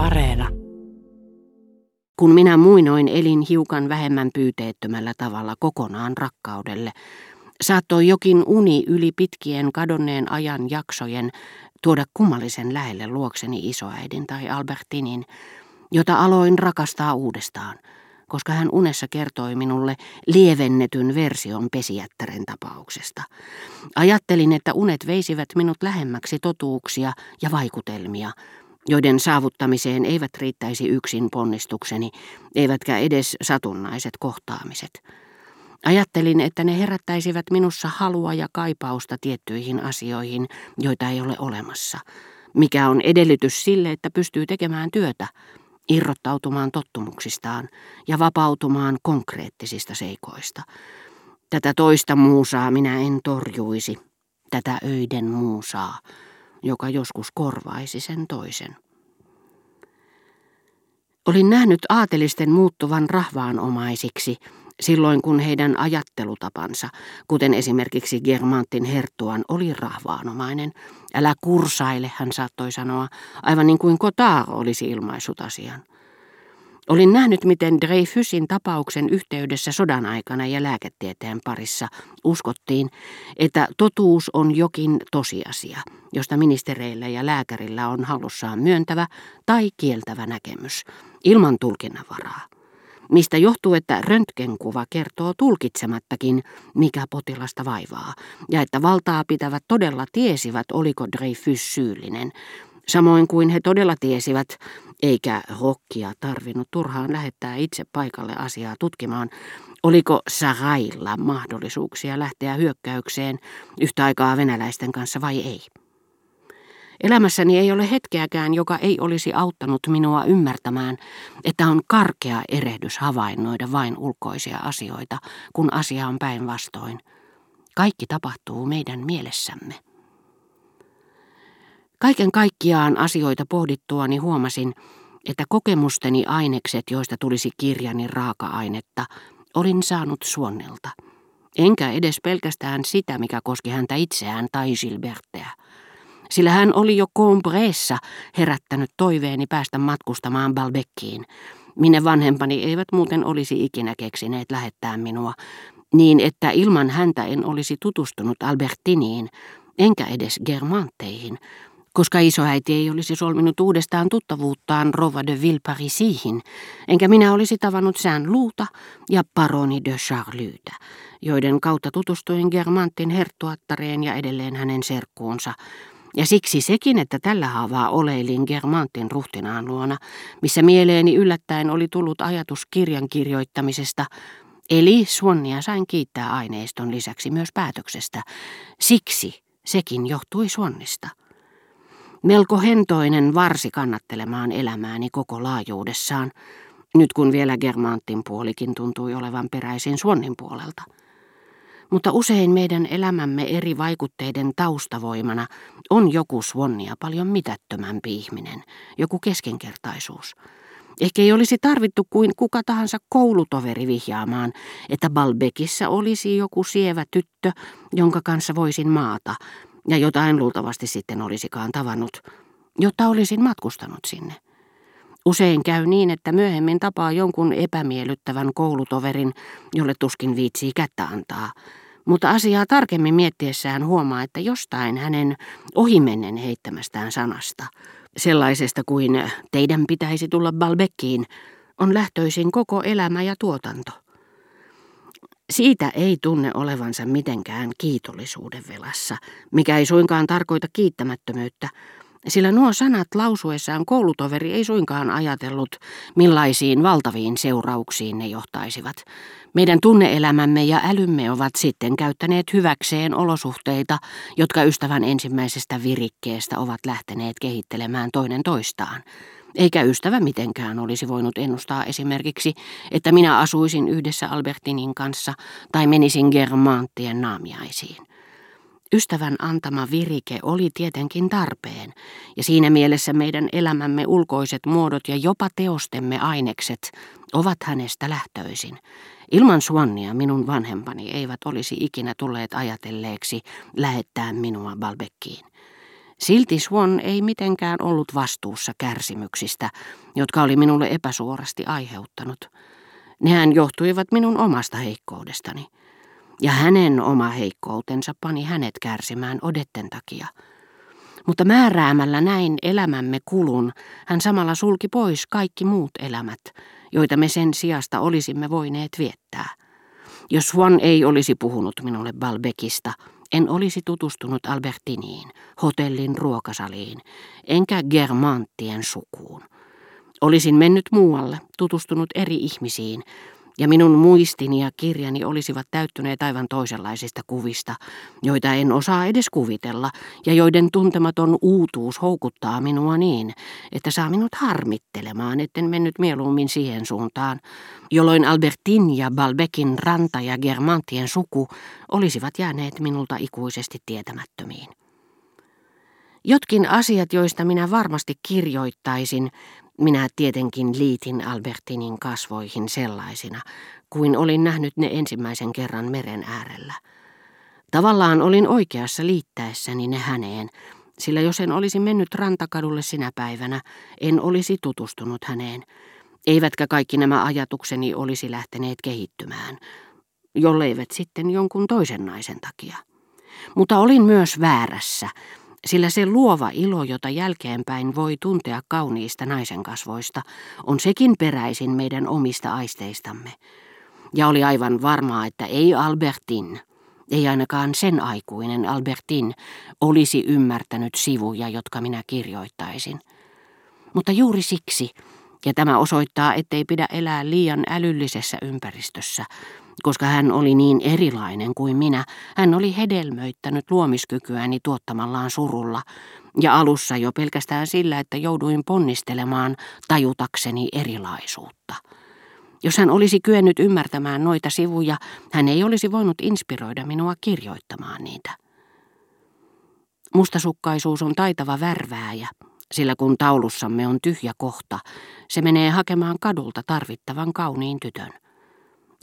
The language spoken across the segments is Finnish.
Areena. Kun minä muinoin elin hiukan vähemmän pyyteettömällä tavalla kokonaan rakkaudelle, saattoi jokin uni yli pitkien kadonneen ajan jaksojen tuoda kummallisen lähelle luokseni isoäidin tai Albertinin, jota aloin rakastaa uudestaan, koska hän unessa kertoi minulle lievennetyn version pesijättären tapauksesta. Ajattelin, että unet veisivät minut lähemmäksi totuuksia ja vaikutelmia, joiden saavuttamiseen eivät riittäisi yksin ponnistukseni, eivätkä edes satunnaiset kohtaamiset. Ajattelin, että ne herättäisivät minussa halua ja kaipausta tiettyihin asioihin, joita ei ole olemassa, mikä on edellytys sille, että pystyy tekemään työtä, irrottautumaan tottumuksistaan ja vapautumaan konkreettisista seikoista. Tätä toista muusaa minä en torjuisi, tätä öiden muusaa, joka joskus korvaisi sen toisen. Olin nähnyt aatelisten muuttuvan rahvaanomaisiksi silloin, kun heidän ajattelutapansa, kuten esimerkiksi Germantin herttuan, oli rahvaanomainen. Älä kursaile, hän saattoi sanoa, aivan niin kuin Kotar olisi ilmaissut asian. Olin nähnyt, miten Dreyfusin tapauksen yhteydessä sodan aikana ja lääketieteen parissa uskottiin, että totuus on jokin tosiasia, josta ministereillä ja lääkärillä on halussaan myöntävä tai kieltävä näkemys, ilman tulkinnanvaraa. Mistä johtuu, että röntgenkuva kertoo tulkitsemattakin, mikä potilasta vaivaa, ja että valtaa pitävät todella tiesivät, oliko Dreyfus syyllinen, samoin kuin he todella tiesivät, eikä Rokkia tarvinnut turhaan lähettää itse paikalle asiaa tutkimaan, oliko Sarailla mahdollisuuksia lähteä hyökkäykseen yhtä aikaa venäläisten kanssa vai ei. Elämässäni ei ole hetkeäkään, joka ei olisi auttanut minua ymmärtämään, että on karkea erehdys havainnoida vain ulkoisia asioita, kun asia on päinvastoin. Kaikki tapahtuu meidän mielessämme. Kaiken kaikkiaan asioita pohdittuani huomasin, että kokemusteni ainekset, joista tulisi kirjani raaka-ainetta, olin saanut Suonnelta. Enkä edes pelkästään sitä, mikä koski häntä itseään tai Gilberteä. Sillä hän oli jo Combreessa herättänyt toiveeni päästä matkustamaan Balbekkiin, minne vanhempani eivät muuten olisi ikinä keksineet lähettää minua, niin että ilman häntä en olisi tutustunut Albertiniin, enkä edes Germanteihin, koska isoäiti ei olisi solminut uudestaan tuttavuuttaan Rova de Villeparisiin, enkä minä olisi tavannut Sään Luuta ja paroni de Charlytä, joiden kautta tutustuin Germantin herttuattareen ja edelleen hänen serkkuunsa, ja siksi sekin, että tällä haavaa oleilin Germantin ruhtinaan luona, missä mieleeni yllättäen oli tullut ajatus kirjan kirjoittamisesta, eli Suonnia sain kiittää aineiston lisäksi myös päätöksestä. Siksi sekin johtui Suonnista. Melko hentoinen varsi kannattelemaan elämääni koko laajuudessaan, nyt kun vielä Germantin puolikin tuntui olevan peräisin Suonnin puolelta. Mutta usein meidän elämämme eri vaikutteiden taustavoimana on joku Suonnia paljon mitättömämpi ihminen, joku keskenkertaisuus. Ehkä ei olisi tarvittu kuin kuka tahansa koulutoveri vihjaamaan, että Balbekissa olisi joku sievä tyttö, jonka kanssa voisin maata, ja jotain luultavasti sitten olisikaan tavannut, jotta olisin matkustanut sinne. Usein käy niin, että myöhemmin tapaa jonkun epämiellyttävän koulutoverin, jolle tuskin viitsii kättä antaa. Mutta asiaa tarkemmin miettiessään huomaa, että jostain hänen ohimennen heittämästään sanasta, sellaisesta kuin teidän pitäisi tulla Balbekkiin, on lähtöisin koko elämä ja tuotanto. Siitä ei tunne olevansa mitenkään kiitollisuuden velassa, mikä ei suinkaan tarkoita kiittämättömyyttä, sillä nuo sanat lausuessaan koulutoveri ei suinkaan ajatellut, millaisiin valtaviin seurauksiin ne johtaisivat. Meidän tunneelämämme ja älymme ovat sitten käyttäneet hyväkseen olosuhteita, jotka ystävän ensimmäisestä virikkeestä ovat lähteneet kehittelemään toinen toistaan. Eikä ystävä mitenkään olisi voinut ennustaa esimerkiksi, että minä asuisin yhdessä Albertinin kanssa tai menisin Germanttien naamiaisiin. Ystävän antama virike oli tietenkin tarpeen, ja siinä mielessä meidän elämämme ulkoiset muodot ja jopa teostemme ainekset ovat hänestä lähtöisin. Ilman Suonnia minun vanhempani eivät olisi ikinä tulleet ajatelleeksi lähettää minua Balbekkiin. Silti Swan ei mitenkään ollut vastuussa kärsimyksistä, jotka oli minulle epäsuorasti aiheuttanut. Nehän johtuivat minun omasta heikkoudestani. Ja hänen oma heikkoutensa pani hänet kärsimään odetten takia. Mutta määräämällä näin elämämme kulun, hän samalla sulki pois kaikki muut elämät, joita me sen sijasta olisimme voineet viettää. Jos Swan ei olisi puhunut minulle Balbekista, en olisi tutustunut Albertiniin, hotellin ruokasaliin, enkä Germanttien sukuun. Olisin mennyt muualle, tutustunut eri ihmisiin, ja minun muistini ja kirjani olisivat täyttyneet aivan toisenlaisista kuvista, joita en osaa edes kuvitella, ja joiden tuntematon uutuus houkuttaa minua niin, että saa minut harmittelemaan, etten mennyt mieluummin siihen suuntaan, jolloin Albertin ja Balbekin ranta ja Germantien suku olisivat jääneet minulta ikuisesti tietämättömiin. Jotkin asiat, joista minä varmasti kirjoittaisin, minä tietenkin liitin Albertinin kasvoihin sellaisina, kuin olin nähnyt ne ensimmäisen kerran meren äärellä. Tavallaan olin oikeassa liittäessäni ne häneen, sillä jos en olisi mennyt rantakadulle sinä päivänä, en olisi tutustunut häneen. Eivätkä kaikki nämä ajatukseni olisi lähteneet kehittymään, jolleivät sitten jonkun toisen naisen takia. Mutta olin myös väärässä, sillä se luova ilo, jota jälkeenpäin voi tuntea kauniista naisen kasvoista, on sekin peräisin meidän omista aisteistamme. Ja oli aivan varmaa, että ei Albertin, ei ainakaan sen aikuinen Albertin, olisi ymmärtänyt sivuja, jotka minä kirjoittaisin. Mutta juuri siksi, ja tämä osoittaa, ettei pidä elää liian älyllisessä ympäristössä, koska hän oli niin erilainen kuin minä, hän oli hedelmöittänyt luomiskykyäni tuottamallaan surulla, ja alussa jo pelkästään sillä, että jouduin ponnistelemaan tajutakseni erilaisuutta. Jos hän olisi kyennyt ymmärtämään noita sivuja, hän ei olisi voinut inspiroida minua kirjoittamaan niitä. Mustasukkaisuus on taitava värvääjä, sillä kun taulussamme on tyhjä kohta, se menee hakemaan kadulta tarvittavan kauniin tytön.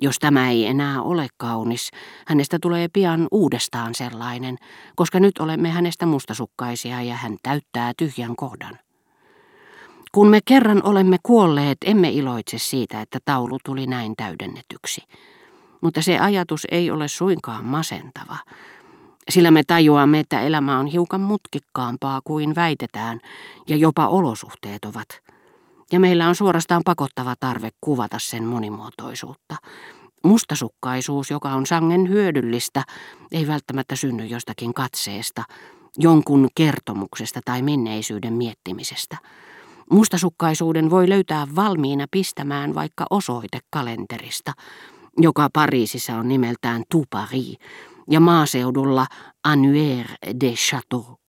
Jos tämä ei enää ole kaunis, hänestä tulee pian uudestaan sellainen, koska nyt olemme hänestä mustasukkaisia ja hän täyttää tyhjän kohdan. Kun me kerran olemme kuolleet, emme iloitse siitä, että taulu tuli näin täydennetyksi. Mutta se ajatus ei ole suinkaan masentava, sillä me tajuamme, että elämä on hiukan mutkikkaampaa kuin väitetään, ja jopa olosuhteet ovat – ja meillä on suorastaan pakottava tarve kuvata sen monimuotoisuutta. Mustasukkaisuus, joka on sangen hyödyllistä, ei välttämättä synny jostakin katseesta, jonkun kertomuksesta tai menneisyyden miettimisestä. Mustasukkaisuuden voi löytää valmiina pistämään vaikka osoite kalenterista, joka Pariisissa on nimeltään Tout Paris, ja maaseudulla Annuaire des Châteaux.